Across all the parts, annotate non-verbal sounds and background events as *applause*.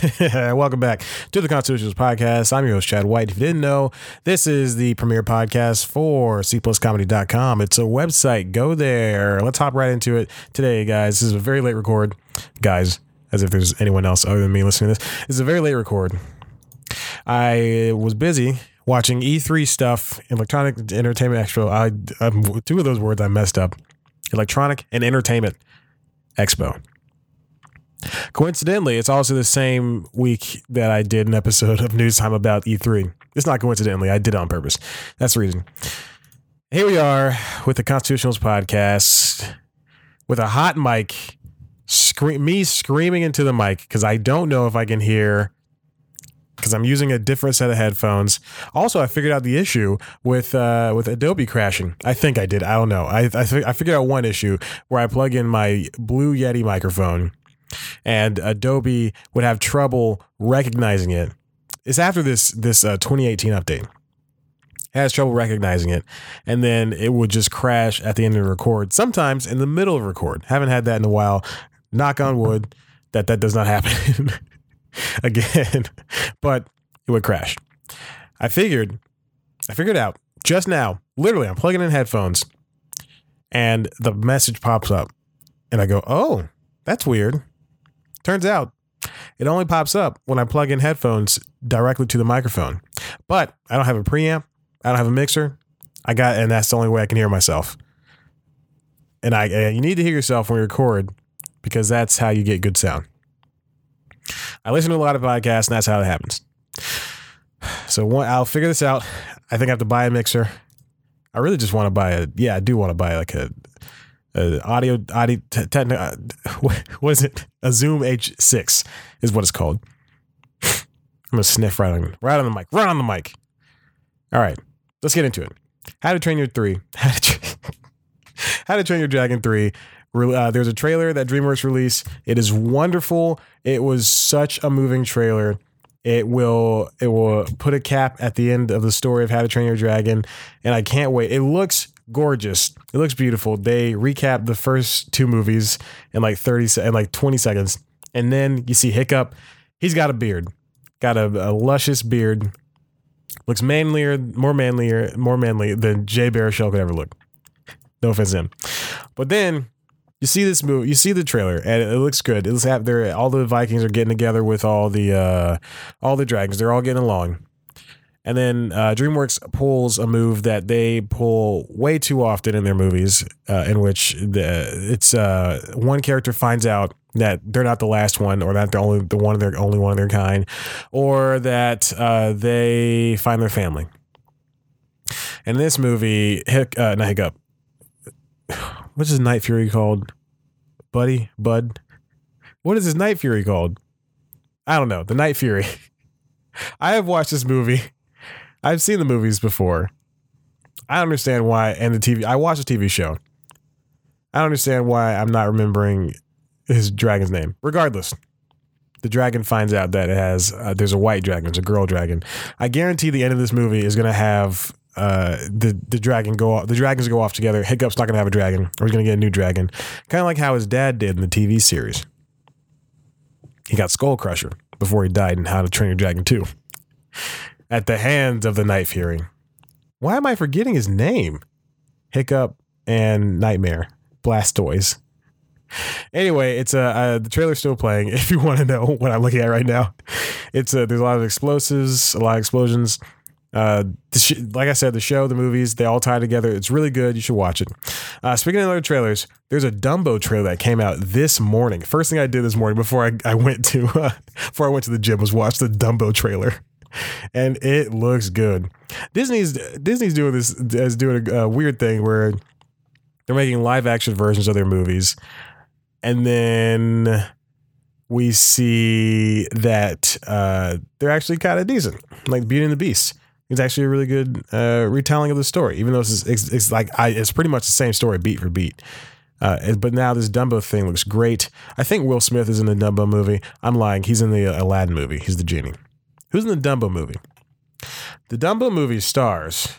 *laughs* Welcome back to the Constitutionals Podcast. I'm your host, Chad White. If you didn't know, this is the premier podcast for cpluscomedy.com. It's a website. Go there. Let's hop right into it today, guys. This is a very late record. Guys, as if there's anyone else other than me listening to this. This is a very late record. I was busy watching E3 stuff, Electronic Entertainment Expo. I, um, two of those words I messed up. Electronic and Entertainment Expo. Coincidentally, it's also the same week that I did an episode of News Time about E3. It's not coincidentally, I did it on purpose. That's the reason. Here we are with the Constitutionals podcast with a hot mic, scream, me screaming into the mic because I don't know if I can hear because I'm using a different set of headphones. Also, I figured out the issue with uh, with Adobe crashing. I think I did. I don't know. I I, I figured out one issue where I plug in my Blue Yeti microphone, and Adobe would have trouble recognizing it. It's after this this uh, 2018 update. It has trouble recognizing it, and then it would just crash at the end of the record. Sometimes in the middle of record. Haven't had that in a while. Knock on wood that that does not happen *laughs* again, *laughs* but it would crash. I figured, I figured out just now. Literally, I'm plugging in headphones, and the message pops up, and I go, "Oh, that's weird." Turns out, it only pops up when I plug in headphones directly to the microphone. But I don't have a preamp. I don't have a mixer. I got, and that's the only way I can hear myself. And I, and you need to hear yourself when you record because that's how you get good sound. I listen to a lot of podcasts, and that's how it happens. So one, I'll figure this out. I think I have to buy a mixer. I really just want to buy a. Yeah, I do want to buy like a, a audio audio te- techni- uh, *laughs* is it? A Zoom H6 is what it's called. I'm gonna sniff right on right on the mic, right on the mic. All right, let's get into it. How to Train Your Three. *laughs* How to, tra- How to Train Your Dragon Three. Uh, there's a trailer that DreamWorks released. It is wonderful. It was such a moving trailer. It will it will put a cap at the end of the story of How to Train Your Dragon, and I can't wait. It looks gorgeous. It looks beautiful. They recap the first two movies in like 30 se- in like 20 seconds, and then you see Hiccup. He's got a beard, got a, a luscious beard. Looks manlier, more manlier, more manly than Jay Baruchel could ever look. No offense him, but then you see this movie, you see the trailer, and it looks good. It looks there all the Vikings are getting together with all the uh, all the dragons. They're all getting along. And then uh, DreamWorks pulls a move that they pull way too often in their movies, uh, in which the, it's uh, one character finds out that they're not the last one, or that they're only the one of their only one of their kind, or that uh, they find their family. In this movie, Hic, uh, not Hiccup, what's his Night Fury called? Buddy, Bud. What is his Night Fury called? I don't know. The Night Fury. *laughs* I have watched this movie. I've seen the movies before. I understand why, and the TV. I watched the TV show. I don't understand why I'm not remembering his dragon's name. Regardless, the dragon finds out that it has uh, there's a white dragon, it's a girl dragon. I guarantee the end of this movie is going to have uh, the the dragon go off, the dragons go off together. Hiccup's not going to have a dragon, or he's going to get a new dragon, kind of like how his dad did in the TV series. He got Skull Crusher before he died in How to Train Your Dragon 2 at the hands of the Night Fury. Why am I forgetting his name? Hiccup and Nightmare Blastoise. Anyway, it's a uh, uh, the trailer's still playing. *laughs* If you want to know what I'm looking at right now, it's uh, there's a lot of explosives, a lot of explosions. Uh, sh- like I said, the show, the movies, they all tie together. It's really good. You should watch it. Uh, speaking of other trailers, there's a Dumbo trailer that came out this morning. First thing I did this morning before I, I went to uh, *laughs* before I went to the gym was watch the Dumbo trailer, and it looks good. Disney's Disney's doing this is doing a, a weird thing where they're making live action versions of their movies, and then we see that uh, they're actually kind of decent, like Beauty and the Beast. It's actually a really good uh, retelling of the story, even though it's, it's, it's like I, it's pretty much the same story, beat for beat. Uh, but now this Dumbo thing looks great. I think Will Smith is in the Dumbo movie. I'm lying. He's in the Aladdin movie. He's the genie. Who's in the Dumbo movie? The Dumbo movie stars.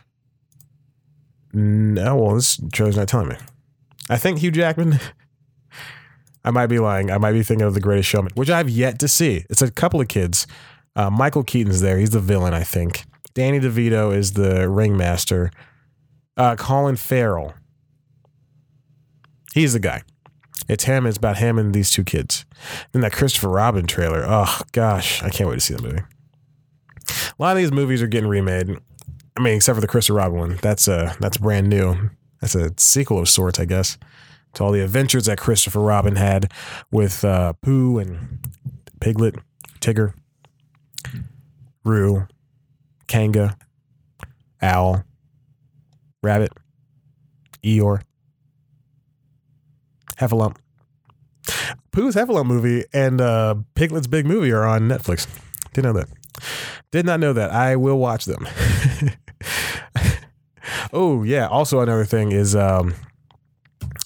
No, well, this trailer's not telling me. I think Hugh Jackman. *laughs* I might be lying. I might be thinking of The Greatest Showman, which I've yet to see. It's a couple of kids. Uh, Michael Keaton's there. He's the villain, I think. Danny DeVito is the ringmaster. Uh, Colin Farrell. He's the guy. It's him. It's about him and these two kids. Then that Christopher Robin trailer. Oh gosh, I can't wait to see the movie. A lot of these movies are getting remade. I mean, except for the Christopher Robin one. That's uh that's brand new. That's a sequel of sorts, I guess, to all the adventures that Christopher Robin had with uh, Pooh and Piglet, Tigger, Roo, Kanga, Owl, Rabbit, Eeyore, Heffalump. Pooh's Heffalump movie and uh, Piglet's Big Movie are on Netflix. Didn't know that. Did not know that. I will watch them. *laughs* oh yeah. Also another thing is um,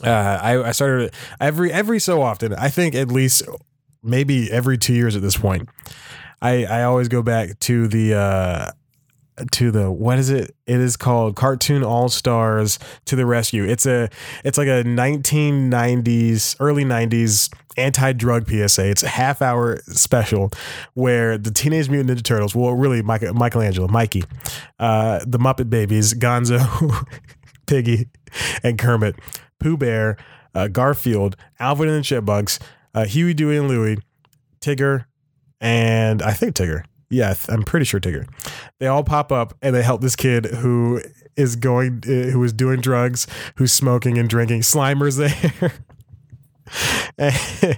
uh, I, I started every every so often. I think at least maybe every two years at this point. I I always go back to the uh, to the what is it? It is called Cartoon All Stars to the Rescue. It's a it's like a 1990s early 90s anti-drug PSA. It's a half hour special where the Teenage Mutant Ninja Turtles, well really Mike, Michelangelo, Mikey, uh, the Muppet Babies, Gonzo, *laughs* Piggy, and Kermit, Pooh Bear, uh, Garfield, Alvin and the Chipmunks, uh, Huey, Dewey, and Louie, Tigger, and I think Tigger. Yeah, I'm pretty sure Tigger. They all pop up and they help this kid who is going, uh, who is doing drugs, who's smoking and drinking. Slimer's *laughs* there. *laughs*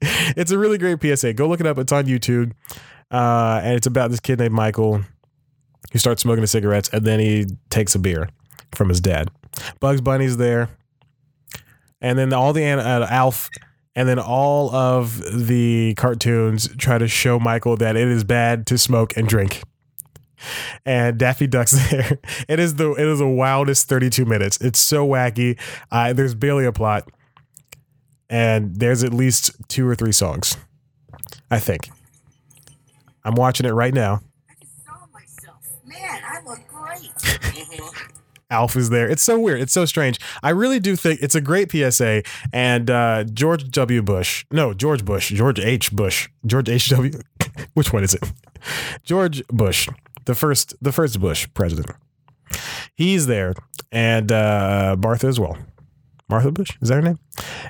it's a really great PSA. Go look it up. It's on YouTube. Uh, and it's about this kid named Michael who starts smoking the cigarettes and then he takes a beer from his dad. Bugs Bunny's there. And then all the uh, Alf and then all of the cartoons try to show Michael that it is bad to smoke and drink. And Daffy Duck's *laughs* there. It is the it is the wildest 32 minutes. It's so wacky. Uh, there's barely a plot, and there's at least two or three songs. I think. I'm watching it right now. I saw myself. Man, I look great. *laughs* Alf is there. It's so weird. It's so strange. I really do think it's a great PSA. And uh, George W. Bush, no, George Bush, George H. Bush, George H. W. *laughs* Which one is it? George Bush, the first, the first Bush president. He's there, and uh, Martha as well. Martha Bush is that her name?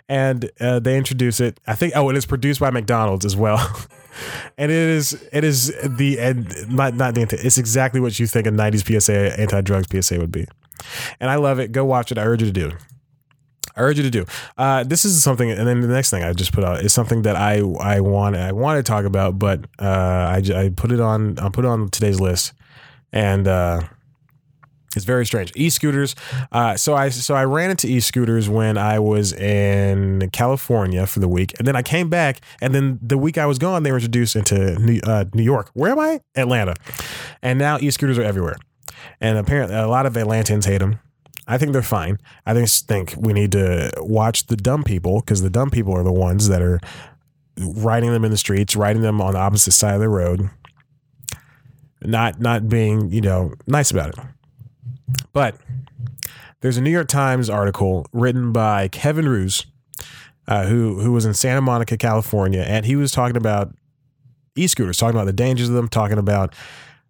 And uh, they introduce it. I think. Oh, and it is produced by McDonald's as well. *laughs* and it is it is the and not not the it's exactly what you think a 90s PSA anti drugs PSA would be and I love it. Go watch it. I urge you to do. I urge you to do. Uh, this is something, and then the next thing I just put out is something that I I want I want to talk about, but uh, I I put it on I put it on today's list, and uh, it's very strange. E-scooters. Uh, so I so I ran into e-scooters when I was in California for the week, and then I came back, and then the week I was gone, they were introduced into New, uh, New York. Where am I? Atlanta, and now e-scooters are everywhere and apparently a lot of Atlantans hate them. I think they're fine. I just think we need to watch the dumb people because the dumb people are the ones that are riding them in the streets, riding them on the opposite side of the road, not not being you know nice about it. But there's a New York Times article written by Kevin Roose, uh, who who was in Santa Monica, California, and he was talking about e-scooters, talking about the dangers of them, talking about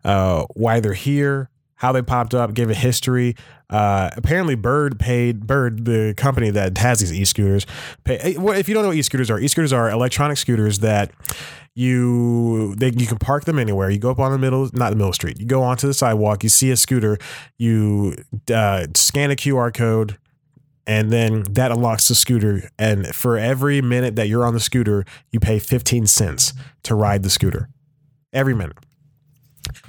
uh, why they're here, how they popped up, gave a history. Uh, apparently, Bird paid Bird, the company that has these e-scooters. Pay, eh, well, if you don't know what e-scooters are, e-scooters are electronic scooters that you they you can park them anywhere. You go up on the middle, not the middle street. You go onto the sidewalk. You see a scooter. You uh, scan a QR code. And then that unlocks the scooter. And for every minute that you're on the scooter, you pay 15 cents to ride the scooter. Every minute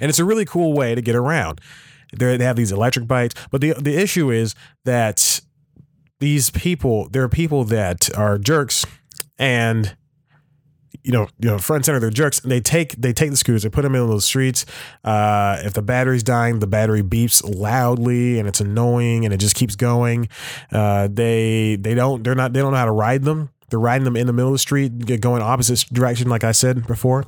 and it's a really cool way to get around. They're, they have these electric bikes, but the the issue is that these people, there are people that are jerks, and you know, you know, front center, they're jerks. And they take they take the scooters, they put them in the streets. Uh, if the battery's dying, the battery beeps loudly, and it's annoying, and it just keeps going. Uh, they they don't they're not they don't know how to ride them. They're riding them in the middle of the street, going opposite direction, like I said before.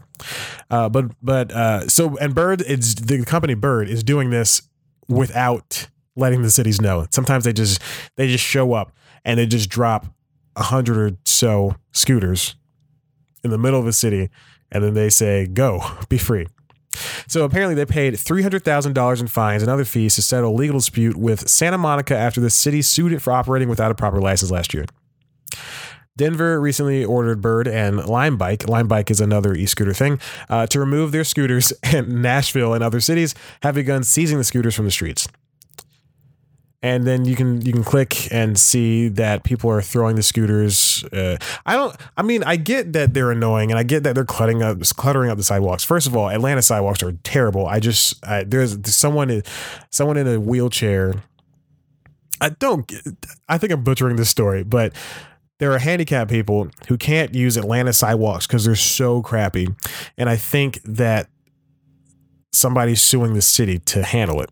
Uh, but but uh, so and Bird, it's the company Bird is doing this without letting the cities know. Sometimes they just they just show up and they just drop a hundred or so scooters in the middle of the city, and then they say, "Go, *laughs* be free." So apparently, they paid three hundred thousand dollars in fines and other fees to settle a legal dispute with Santa Monica after the city sued it for operating without a proper license last year. Denver recently ordered Bird and Lime Bike, Lime Bike is another e-scooter thing, uh, to remove their scooters, *laughs* and Nashville and other cities have begun seizing the scooters from the streets. And then you can you can click and see that people are throwing the scooters. Uh, I don't. I mean, I get that they're annoying, and I get that they're cluttering up cluttering up the sidewalks. First of all, Atlanta sidewalks are terrible. I just I, there's, there's someone someone in a wheelchair. I don't. I think I'm butchering this story, but there are handicapped people who can't use Atlanta sidewalks because they're so crappy. And I think that somebody's suing the city to handle it.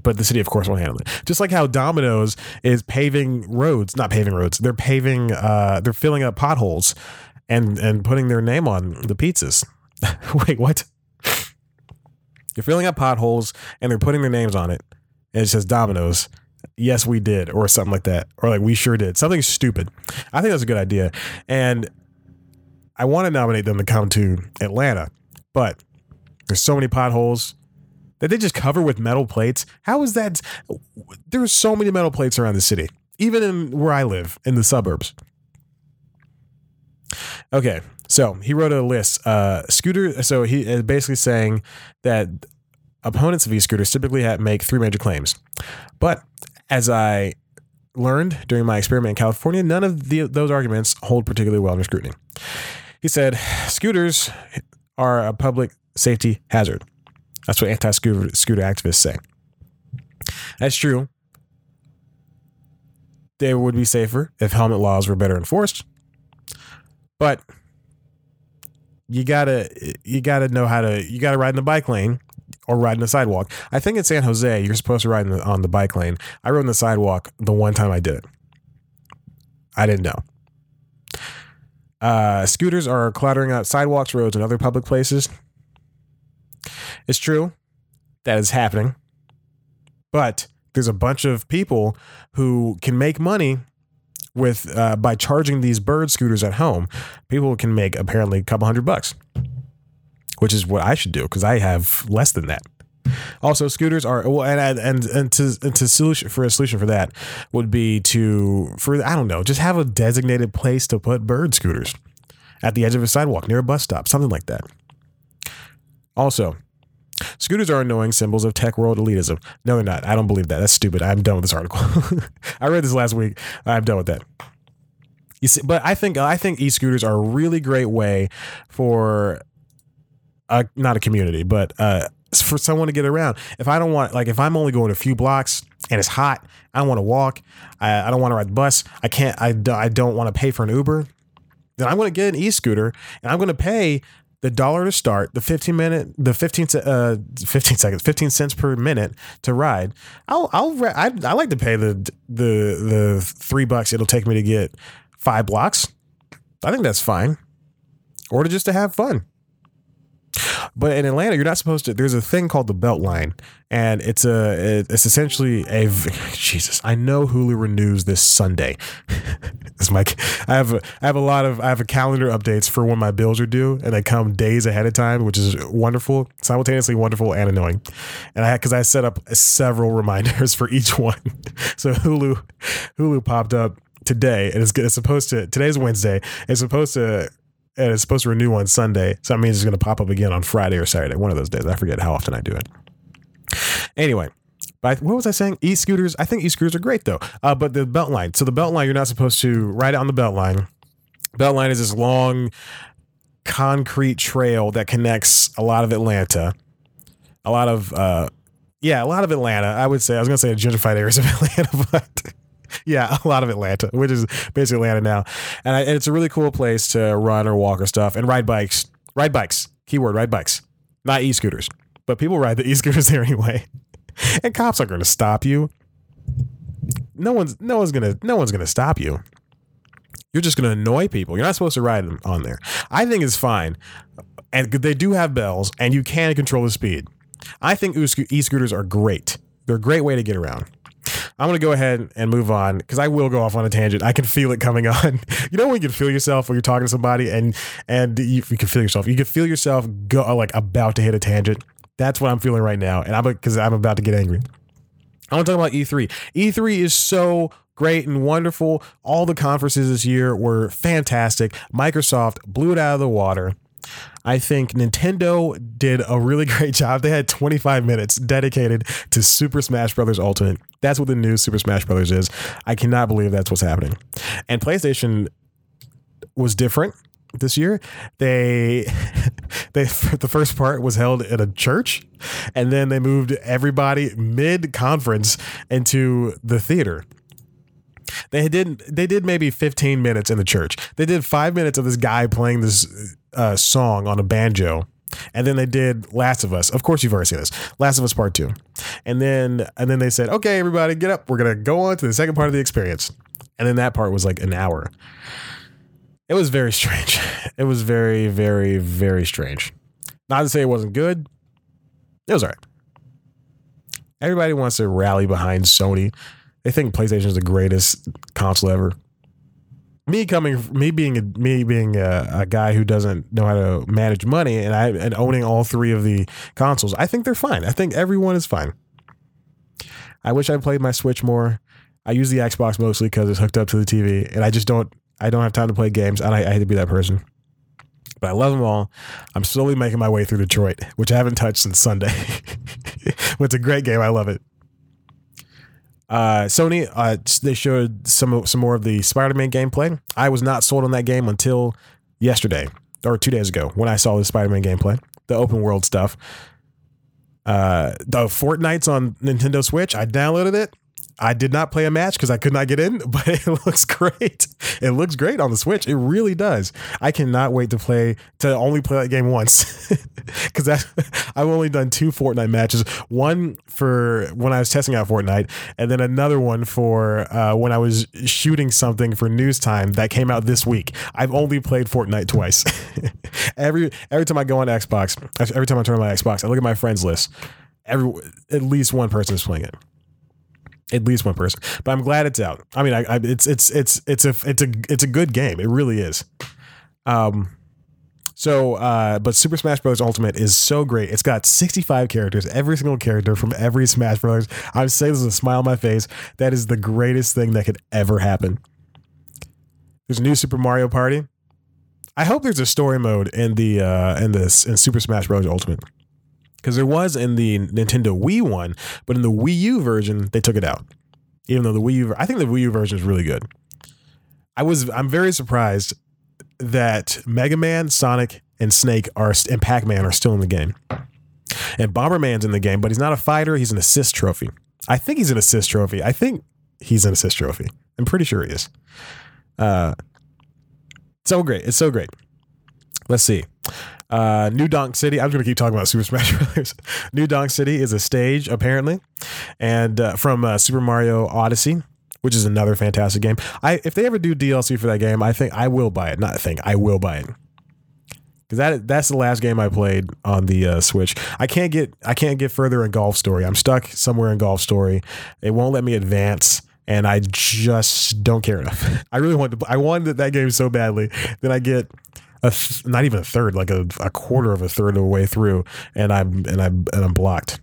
But the city, of course, won't handle it. Just like how Domino's is paving roads, not paving roads. They're paving, uh, they're filling up potholes and and putting their name on the pizzas. *laughs* Wait, what? They're filling up potholes and they're putting their names on it. And it says Domino's. Yes, we did, or something like that, or like we sure did. Something stupid. I think that's a good idea, and I want to nominate them to come to Atlanta, but there's so many potholes that they just cover with metal plates. How is that? There's so many metal plates around the city, even in where I live in the suburbs. Okay, so he wrote a list. Uh, scooter. So he is basically saying that opponents of e-scooters typically have, make three major claims, but as I learned during my experiment in California, none of the, those arguments hold particularly well under scrutiny. He said scooters are a public safety hazard. That's what anti-scooter scooter activists say. That's true. They would be safer if helmet laws were better enforced. But you gotta you gotta know how to you gotta ride in the bike lane or ride in the sidewalk. I think in San Jose you're supposed to ride the, on the bike lane. I rode in the sidewalk the one time I did it. I didn't know. Uh, scooters are cluttering out sidewalks, roads, and other public places. It's true that is happening, but there's a bunch of people who can make money with uh, by charging these bird scooters at home. People can make apparently a couple hundred bucks, which is what I should do because I have less than that. Also, scooters are well, and and and to and to solution for a solution for that would be to for I don't know, just have a designated place to put bird scooters at the edge of a sidewalk near a bus stop, something like that. Also, scooters are annoying symbols of tech world elitism. No, they're not. I don't believe that. That's stupid. I'm done with this article. *laughs* I read this last week. I'm done with that. You see, but I think I think e-scooters are a really great way for not a community, but uh, for someone to get around. If I don't want, like, if I'm only going a few blocks and it's hot, I don't want to walk. I, I don't want to ride the bus. I can't. I, I don't want to pay for an Uber. Then I'm going to get an e-scooter and I'm going to pay the dollar to start, the 15 minute, the 15 se- uh 15 seconds, 15 cents per minute to ride. I'll I'll I, I like to pay the the the three bucks it'll take me to get five blocks. I think that's fine. Or to just to have fun. But in Atlanta, you're not supposed to. There's a thing called the Beltline, and it's a it's essentially a *laughs* Jesus. I know Hulu renews this Sunday. *laughs* it's my I have a, I have a lot of I have a calendar updates for when my bills are due, and they come days ahead of time, which is wonderful, simultaneously wonderful and annoying. And I because I set up several *laughs* reminders for each one. so Hulu Hulu popped up today, and it's, it's supposed to. Today's Wednesday. It's supposed to and it's supposed to renew on Sunday. So that means it's going to pop up again on Friday or Saturday, one of those days. I forget how often I do it. Anyway, but what was I saying? E-scooters. I think e-scooters are great though. Uh, but the belt line. So the belt line, you're not supposed to ride on the belt line. Belt line is this long concrete trail that connects a lot of Atlanta. A lot of uh, yeah, a lot of Atlanta. I would say I was going to say gentrified areas of *laughs* Atlanta, but yeah, *laughs* a lot of Atlanta, which is basically Atlanta now. And, I, and it's a really cool place to run or walk or stuff and ride bikes. Ride bikes. Keyword, ride bikes. Not e-scooters. But people ride the *laughs* e-scooters there anyway. And cops aren't going to stop you. No one's no one's to no one's to stop you. You're just going to annoy people. You're not supposed to ride them on there. I think it's fine. And they do have bells and you can control the speed. I think e-scooters are great. They're a great way to get around. I'm gonna go ahead and move on because I will go off on a tangent. I can feel it coming *laughs* on. you know when you can feel yourself when you're talking to somebody and and you, you can feel yourself. You can feel yourself go uh, like about to hit a tangent. That's what I'm feeling right now, and I'm because I'm about to get angry. I want to talk about E3. E3 is so great and wonderful. All the conferences this year were fantastic. Microsoft blew it out of the water. I think Nintendo did a really *laughs* great job. They had 25 minutes dedicated to Super Smash Bros. Ultimate. That's what the new Super Smash Bros. is. I cannot believe that's what's happening. And PlayStation was different this year. They *laughs* they *laughs* the first part was held at a church and then they moved everybody mid conference into the theater. They did they did maybe 15 minutes in the church. They did 5 minutes of this guy playing this uh, song on a banjo. And then they did Last of Us. Of course, you've already seen this. Last of Us Part Two, and then and then they said, "Okay, everybody, get up. We're gonna go on to the second part of the experience." And then that part was like an hour. It was very *laughs* strange. It was very, very, very strange. Not to say it wasn't good. It was all right. Everybody wants to rally behind Sony. They think PlayStation is the greatest console ever. Me coming, me being a, me being a, a guy who doesn't know how to manage money, and I and owning all three of the consoles, I think they're fine. I think everyone is fine. I wish I played my Switch more. I use the Xbox mostly because it's hooked up to the TV, and I just don't. I don't have time to play games, I, I hate to be that person. But I love them all. I'm slowly making my way through Detroit, which I haven't touched since Sunday. *laughs* it's a great game. I love it. Uh, Sony, uh, they showed some some more of the Spider-Man gameplay. I was not sold on that game until yesterday or two days ago when I saw the Spider-Man gameplay, the open world stuff. Uh, the Fortnite's on Nintendo Switch. I downloaded it. I did not play a match because I could not get in, *laughs* but it looks great. It looks great on the Switch. It really does. I cannot wait to play to only play that game once *laughs* because *laughs* I've only done two Fortnite matches. One for when I was testing out Fortnite, and then another one for uh, when I was shooting something for news time that came out this week. I've only played Fortnite twice. every every time I go on Xbox, every time I turn on my Xbox, I look at my friends list. Every at least one person is playing it at least one person. But I'm glad it's out. I mean, I, I, it's it's it's it's a it's a it's a good game. It really is. Um, so, uh, but Super Smash Bros. Ultimate is so great. It's got 65 characters, every single character from every Smash Bros. I would say this with a smile on my face. That is the greatest thing that could ever happen. There's a new Super Mario Party. I hope there's a story mode in the uh, in this in Super Smash Bros. Ultimate because there was in the Nintendo Wii one, but in the Wii U version they took it out. Even though the Wii U, I think the Wii U version is really good. I was I'm very surprised that Mega Man, Sonic, and Snake are and Pac Man are still in the game, and Bomberman's in the game, but he's not a fighter. He's an assist trophy. I think he's an assist trophy. I think he's an assist trophy. I'm pretty sure he is. Uh, so great. It's so great. Let's see. Uh, New Donk City. I'm going to keep talking about Super Smash *laughs* Bros. New Donk City is a stage apparently, and uh, from uh, Super Mario Odyssey, which is another fantastic game. I if they ever do DLC for that game, I think I will buy it. Not think I will buy it because that that's the last game I played on the uh, Switch. I can't get I can't get further in Golf Story. I'm stuck somewhere in Golf Story. It won't let me advance. And I just don't care enough. *laughs* I really wanted to. I wanted that game so badly. Then I get a th- not even a third, like a, a quarter of a third of the way through, and I'm and I'm and I'm blocked.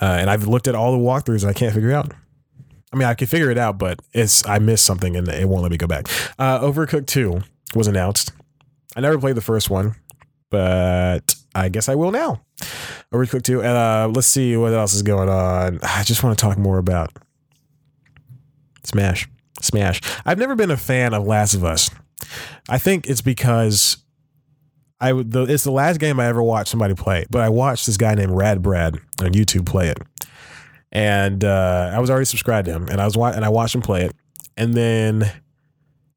Uh, and I've looked at all the walkthroughs and I can't figure it out. I mean, I can figure it out, but it's I missed something and it won't let me go back. Uh, Overcooked Two was announced. I never played the first one, but I guess I will now. Overcooked Two, and uh, let's see what else is going on. I just want to talk more about Smash. Smash. I've never been a fan of Last of Us. I think it's because I the, it's the last game I ever watched somebody play, but I watched this guy named Rad Brad on YouTube play it, and uh, I was already subscribed to him, and I was and I watched him play it, and then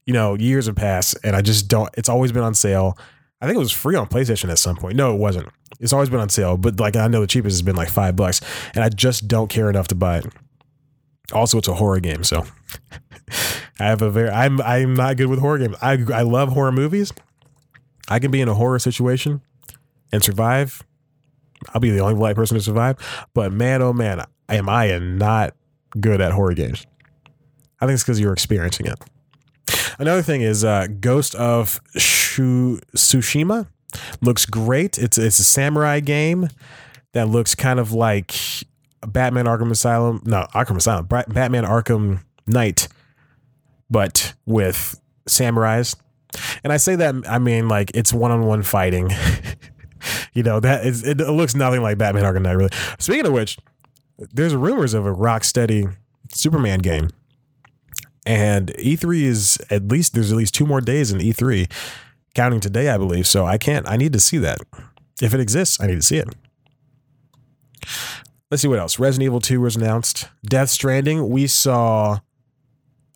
you know years have passed, and I just don't. It's always been on sale. I think it was free on PlayStation at some point. No, it wasn't. It's always been on sale, but like I know the cheapest has been like five bucks, and I just don't care enough to buy it. Also, it's a horror game, so *laughs* I have a very I'm I'm not good with horror games. I I love horror movies. I can be in a horror situation and survive. I'll be the only black person to survive. But man, oh man, am I not good at horror games. I think it's because you're experiencing it. Another thing is uh, Ghost of Shu- Tsushima looks great. It's it's a samurai game that looks kind of like Batman Arkham Asylum. No, Arkham Asylum. Batman Arkham Knight, but with samurais. And I say that I mean like it's one on one fighting. *laughs* you know that is it looks nothing like Batman Arkham Knight really. Speaking of which, there's rumors of a Rocksteady Superman game. And E3 is at least there's at least two more days in E3, counting today, I believe. So I can't. I need to see that. If it exists, I need to see it. Let's see what else. Resident Evil 2 was announced. Death Stranding, we saw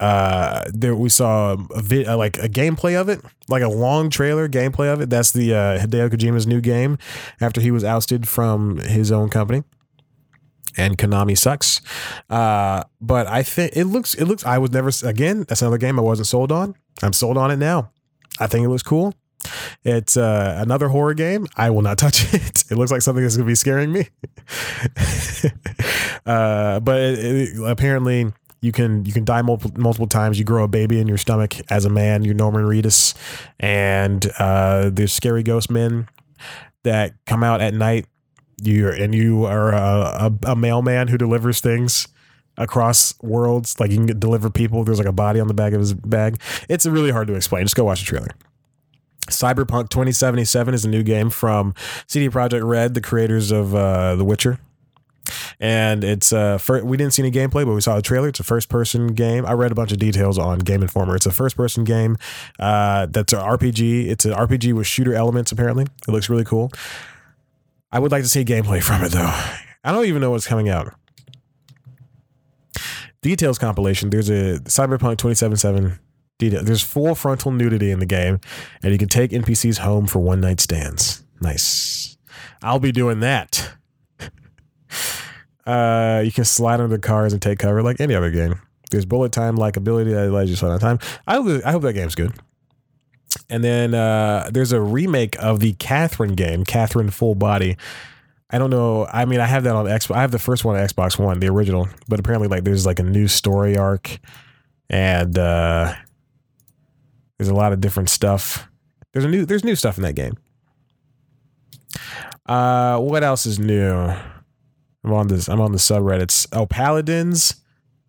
uh there we saw a uh, like a gameplay of it, like a long trailer gameplay of it. That's the uh Hideo Kojima's new game after he was ousted from his own company. And Konami sucks. Uh but I think it looks it looks I was never again, that's another game I wasn't sold on. I'm sold on it now. I think it looks cool. It's uh, another horror game. I will not *laughs* touch it. It looks like something that's going to be scaring me. *laughs* uh, but it, it, apparently, you can you can die multiple multiple times. You grow a baby in your stomach as a man. You're Norman Reedus, and uh, there's scary ghost men that come out at night. You and you are a, a, a mailman who delivers things across worlds. Like you can deliver people. There's like a body on the back of his bag. It's really hard to explain. Just go watch the trailer. Cyberpunk 2077 is a new game from CD Projekt Red, the creators of uh, The Witcher. And it's uh fir- we didn't see any gameplay, but we saw the trailer. It's a first person game. I read a bunch of details on Game Informer. It's a first person game uh, that's an RPG. It's an RPG with shooter elements. Apparently, it looks really cool. I would like to see gameplay *laughs* from it though. I don't even know what's coming out. Details compilation. There's a Cyberpunk 2077 detail. There's full frontal nudity in the game, and you can take NPCs home for one night stands. Nice. I'll be doing that. Uh, you can slide under cars and take cover like any other game. There's bullet time like ability that allows you to slow down time. I I hope that game's good. And then uh, there's a remake of the Catherine game, Catherine Full Body. I don't know. I mean, I have that on Xbox. I have the first one on Xbox One, the original. But apparently, like, there's like a new story arc, and uh, there's a lot of different stuff. There's a new there's new stuff in that game. Uh, what else is new? I'm on this. I'm on the subreddits. Oh, Paladins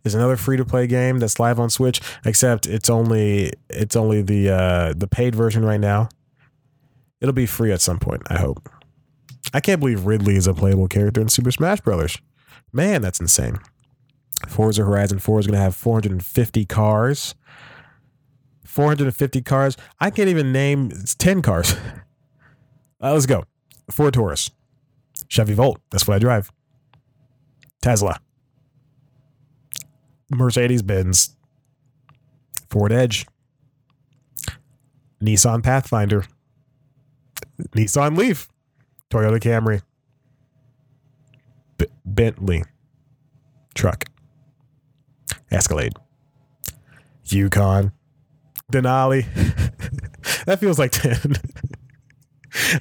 is another free to play game that's live on Switch. Except it's only it's only the uh, the paid version right now. It'll be free at some point. I hope. I can't believe Ridley is a playable character in Super Smash Brothers. Man, that's insane. Forza Horizon 4 is going to have 450 cars. 450 cars. I can't even name 10 cars. *laughs* Uh, let's go. Ford Taurus. Chevy Volt. That's what I drive. Tesla. Mercedes Benz. Ford Edge. Nissan Pathfinder. Nissan Leaf. Toyota Camry. B- Bentley. Truck. Escalade. Yukon. Denali. *laughs* that feels like *laughs* 10.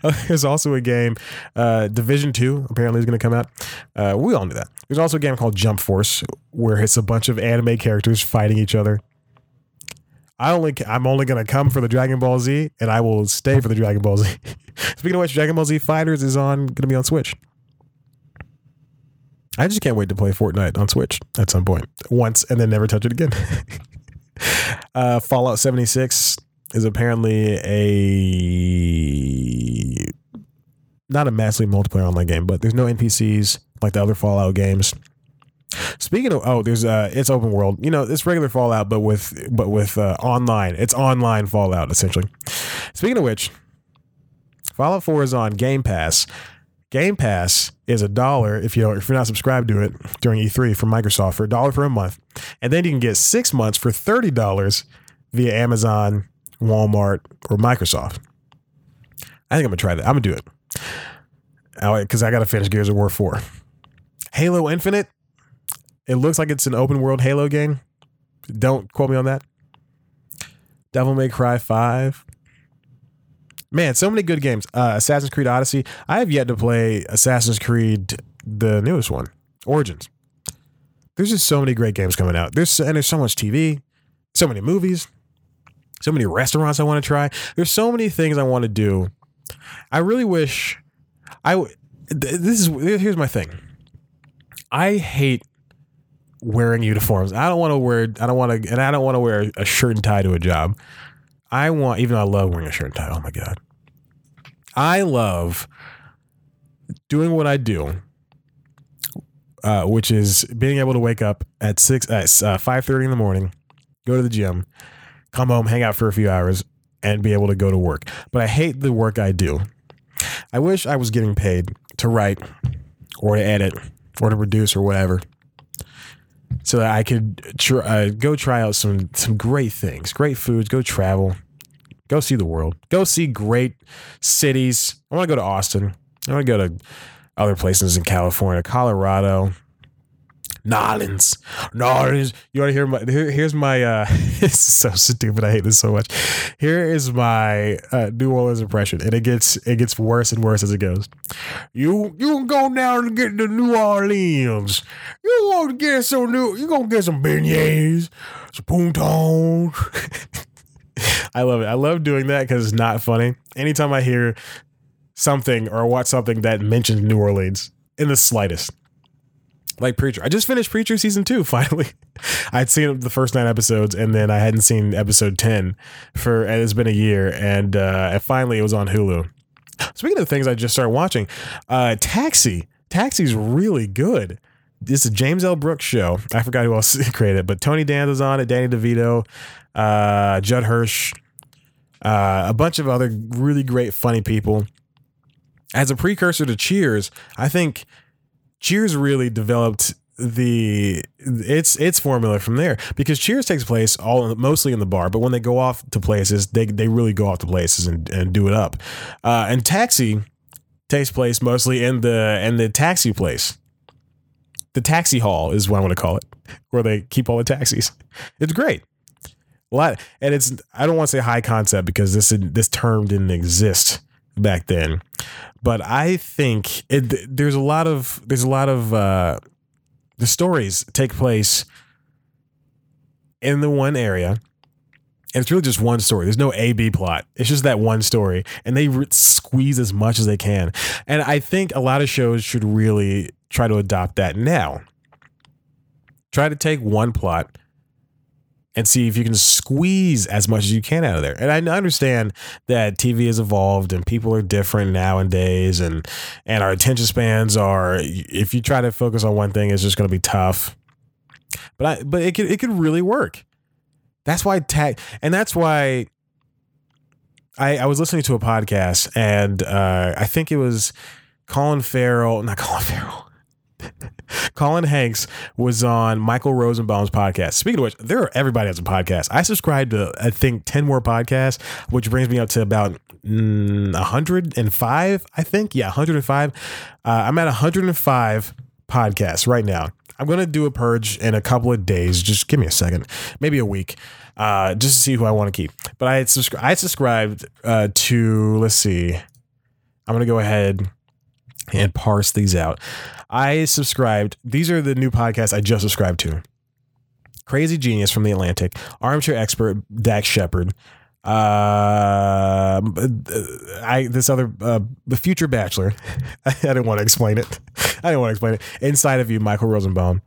*laughs* There's also a game, uh, Division 2, apparently is going to come out. Uh, we all knew that. There's also a game called Jump Force, where it's a bunch of anime characters fighting each other. I only, I'm only to come for the Dragon Ball Z, and I will stay for the Dragon Ball Z. *laughs* Speaking of which, Dragon Ball Z Fighters is on, to be on Switch. I just can't wait to play Fortnite on Switch at some point, once, and then never touch it again. *laughs* uh, Fallout 76 is apparently a not a massively multiplayer online game, but there's no NPCs like the other Fallout games. Speaking of oh, there's uh it's open world. You know, it's regular Fallout but with but with uh, online. It's online Fallout essentially. Speaking of which, Fallout 4 is on Game Pass. Game Pass is a dollar if you if you're not subscribed to it during E3 from Microsoft for a dollar for a month, and then you can get six months for thirty dollars via Amazon, Walmart, or Microsoft. I think I'm gonna try that. I'm gonna do it because I got to finish Gears of War four. Halo Infinite. It looks like it's an open world Halo game. Don't quote me on that. Devil May Cry five. Man, so many good games. Uh, Assassin's Creed Odyssey. I have yet to play Assassin's Creed, the newest one, Origins. There's just so many great games coming out. There's and there's so much TV, so many movies, so many restaurants I want to try. There's so many things I want to do. I really wish I. This is here's my thing. I hate wearing uniforms. I don't want to wear. I don't want to, and I don't want to wear a shirt and tie to a job. I want, even though I love wearing a shirt and tie. Oh my god, I love doing what I do, uh, which is being able to wake up at six at uh, five thirty in the morning, go to the gym, come home, hang out for a few hours, and be able to go to work. But I hate the work I do. I wish I was getting paid to write or to edit or to produce or whatever so that I could tr- uh, go try out some some great things, great foods, go travel, go see the world, go see great cities. I want to go to Austin. I want to go to other places in California, Colorado, Nolans, Nolans. You want to hear my? Here, here's my. uh *laughs* It's so stupid. I hate this so much. Here is my uh, New Orleans impression, and it gets it gets worse and worse as it goes. You you go down and get to New Orleans. You want to get some new. You gonna get some beignets, some poutons. *laughs* I love it. I love doing that because it's not funny. Anytime I hear something or watch something that mentions New Orleans in the slightest, like Preacher. I just finished Preacher season two. *laughs* Finally, I'd seen the first nine episodes, and then I hadn't seen episode ten for. It's been a year, and uh, finally it was on Hulu. Speaking of things I just started watching, uh, Taxi. Taxi's really good. This is James L. Brooks show. I forgot who else *laughs* created it, but Tony Danza's on it, Danny DeVito, uh, Judd Hirsch, uh, a bunch of other really great, funny people. As a precursor to Cheers, I think Cheers really developed the its its formula from there because Cheers takes place all mostly in the bar, but when they go off to places, they they really go off to places and, and do it up. Uh, and Taxi takes place mostly in the in the taxi place. The taxi hall is what I want to call it, where they keep all the taxis. It's great. A lot, and it's I don't want to say high concept because this this term didn't exist back then, but I think it, there's a lot of there's a lot of uh, the stories take place in the one area. And it's really just one story. There's no A B plot. It's just that one story, and they re- squeeze as much as they can. And I think a lot of shows should really try to adopt that now. Try to take one plot and see if you can squeeze as much as you can out of there. And I understand that TV has evolved and people are different nowadays, and and our attention spans are. If you try to focus on one thing, it's just going to be tough. But I but it could it could really work. That's why tag and that's why I I was listening to a podcast and uh, I think it was Colin Farrell, not *laughs* Colin Farrell. *laughs* Colin Hanks was on Michael Rosenbaum's podcast. Speaking of which, there are everybody has a podcast. I subscribe to I think ten more podcasts, which brings me up to about mm, 105. I think yeah, 105. Uh, I'm at 105 podcasts right now. I'm gonna do a purge in a couple of days. Just give me a second, maybe a week, uh, just to see who I want to keep. But I had subscri- I subscribed uh, to let's see. I'm gonna go ahead and parse these out. I subscribed. These are the new podcasts I just subscribed to. Crazy Genius from the Atlantic, Armchair Expert Dax Shepard, uh, I this other uh, the Future Bachelor. *laughs* I didn't want to explain it. I didn't want to explain it. Inside of You, Michael Rosenbaum.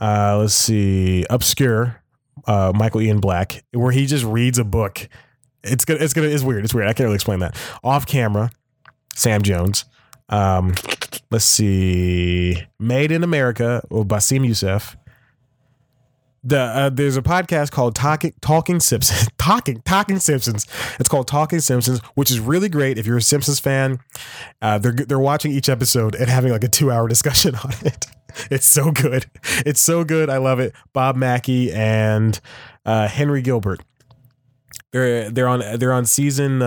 Uh, let's see, Obscure, uh, Michael Ian Black, where he just reads a book. It's gonna, it's gonna, it's weird. It's weird. I can't really explain that. Off camera, Sam Jones. Um, let's see, Made in America with Bassem Youssef. The uh, there's a podcast called Talking Talking Simpsons *laughs* Talking Talking Simpsons. It's called Talking Simpsons, which is really great if you're a Simpsons fan. Uh, they're they're watching each episode and having like a two hour *laughs* discussion on it. It's so good. It's so good. I love it. Bob Mackey and uh, Henry Gilbert. They're they're on they're on season.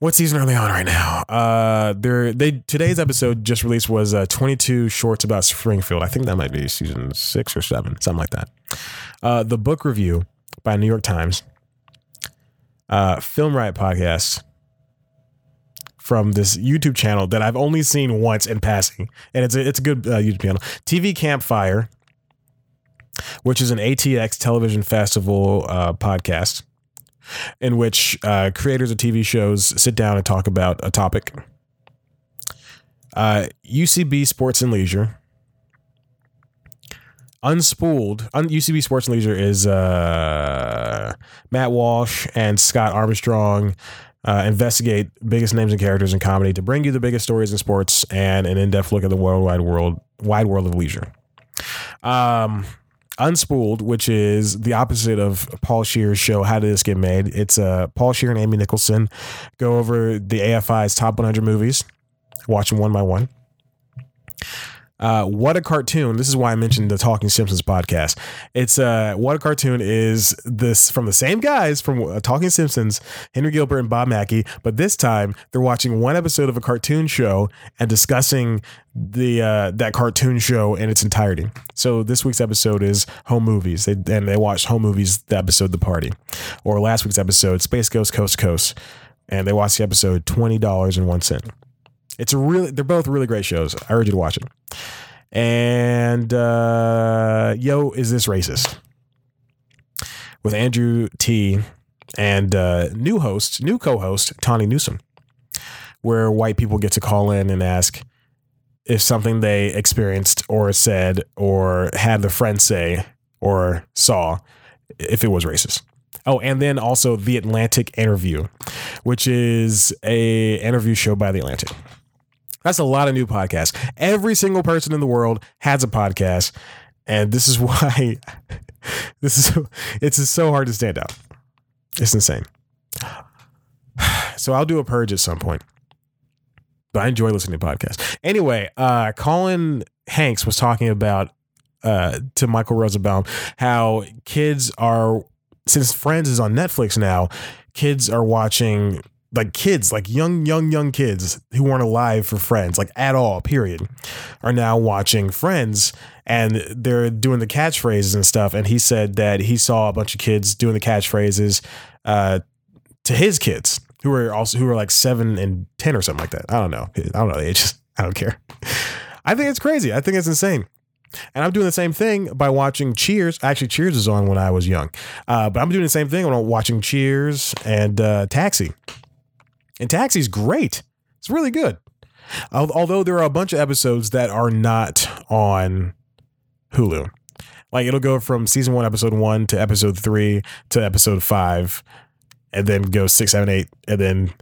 What season are they on right now? Uh, they're they today's episode just released was uh, 22 shorts about Springfield. I think that might be season six or seven, something like that. Uh, the book review by New York Times. Uh, Film Riot podcast. from this YouTube channel that I've only seen once in passing, and it's a, it's a good uh, YouTube channel. TV Campfire, which is an ATX Television Festival uh, podcast, in which uh, creators of TV shows sit down and talk about a topic. Uh, UCB Sports and Leisure. Unspooled. Un- UCB Sports and Leisure is uh, Matt Walsh and Scott Armstrong uh, investigate biggest names and characters in comedy to bring you the biggest stories in sports and an in-depth look at the worldwide world, wide world of leisure. Um, Unspooled, which is the opposite of Paul Scheer's show, How Did This Get Made? It's uh, Paul Shear and Amy Nicholson go over the AFI's top 100 movies, watch them one by one. Uh, what a cartoon! This is why I mentioned the Talking Simpsons podcast. It's uh, what a cartoon is this from the same guys from uh, Talking Simpsons, Henry Gilbert and Bob Mackey, but this time they're watching one episode of a cartoon show and discussing the uh, that cartoon show in its entirety. So this week's episode is home movies, they, and they watched home movies the episode The Party, or last week's episode Space Ghost Coast Coast, and they watched the episode twenty dollars and one cent. It's really, they're both really great shows. I urge you to watch it. And uh, yo, is this racist? With Andrew Ti and uh, new host, new co-host Tawny Newsome, where white people get to call in and ask if something they experienced or said or had the friend say or saw if it was racist. Oh, and then also the Atlantic interview, which is a interview show by the Atlantic. That's a lot of new podcasts. Every single person in the world has a podcast, and this is *laughs* why this is it's so hard to stand out. It's insane. *sighs* So I'll do a purge at some point. But I enjoy listening to podcasts. Anyway, uh, Colin Hanks was talking about uh, to Michael Rosenbaum how kids are since Friends is on Netflix now, kids are watching like kids, like young, young, young kids who weren't alive for Friends, like at all, period, are now watching Friends and they're doing the catchphrases and stuff. And he said that he saw a bunch of kids doing the catchphrases uh, to his kids who were also who were like seven and ten or something like that. I don't know. I don't know the ages. *laughs* I don't care. I think it's crazy. I think it's insane. And I'm doing the same thing by watching Cheers. Actually, Cheers is on when I was young, uh, but I'm doing the same thing when I'm watching Cheers and uh, Taxi. And Taxi's great. It's really good. Although there are a bunch of episodes that are not on Hulu. Like it'll go from season one, episode one to episode three to episode five, and then go six, seven, eight, and then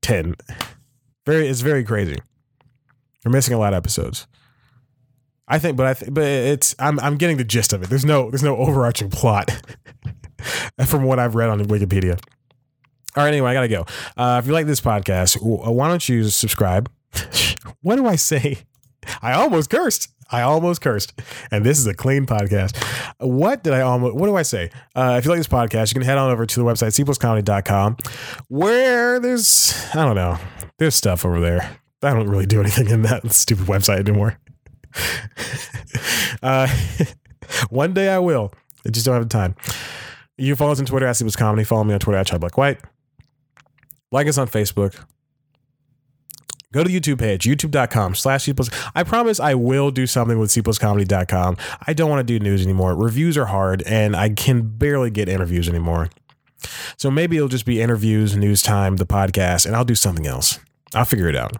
ten. Very, it's very crazy. You're missing a lot of episodes. I think, but I think, but it's I'm I'm getting the gist of it. There's no there's no overarching plot *laughs* from what I've read on Wikipedia. All right, anyway, I gotta go. Uh, if you like this podcast, why don't you subscribe? *laughs* what do I say? I almost cursed. I almost cursed. And this is a clean podcast. What did I almost, what do I say? Uh, if you like this podcast, you can head on over to the website, cpluscomedy.com, where there's, I don't know, there's stuff over there. I don't really do anything in that stupid website anymore. *laughs* uh, *laughs* one day I will. I just don't have the time. You follow us on Twitter at C plus Comedy. Follow me on Twitter at Chad White. Like us on Facebook. Go to the YouTube page, youtube.com slash C plus. I promise I will do something with cpluscomedy.com. I don't want to do news anymore. Reviews are hard and I can barely get interviews anymore. So maybe it'll just be interviews, news time, the podcast, and I'll do something else. I'll figure it out.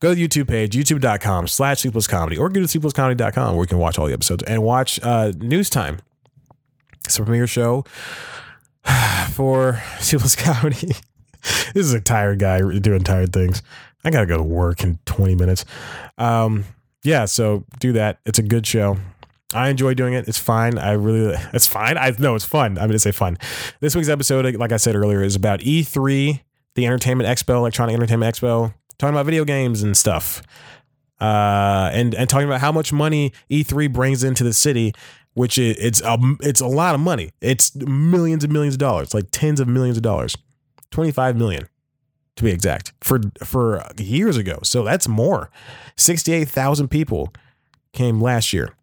Go to the YouTube page, youtube.com slash C plus comedy, or go to C cpluscomedy.com where you can watch all the episodes and watch uh, News Time. It's a premiere show *sighs* for C County. *laughs* this is a tired guy doing tired things. I gotta go to work in 20 minutes. Um, yeah, so do that. It's a good show. I enjoy doing it. It's fine. I really, it's fine. I know it's fun. I'm gonna say fun. This week's episode, like I said earlier, is about E3, the Entertainment Expo, Electronic Entertainment Expo, talking about video games and stuff, uh, and and talking about how much money E3 brings into the city, which it's a it's a lot of money. It's millions and millions of dollars, like tens of millions of dollars. 25 million to be exact for for years ago. So that's more. 68,000 people came last year.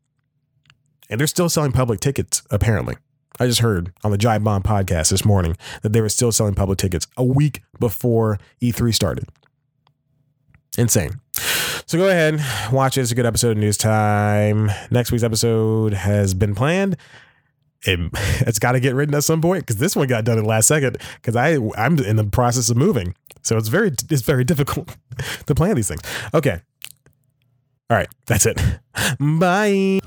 And they're still selling public tickets apparently. I just heard on the Giant Bomb podcast this morning that they were still selling public tickets a week before E3 started. Insane. So go ahead, watch it. It's a good episode of News Time. Next week's episode has been planned. It, *laughs* it's got to get written at some point because this one got done in the last second because I I'm in the process of moving, so it's very it's very difficult *laughs* to plan these things. Okay, all right, that's it. *laughs* Bye.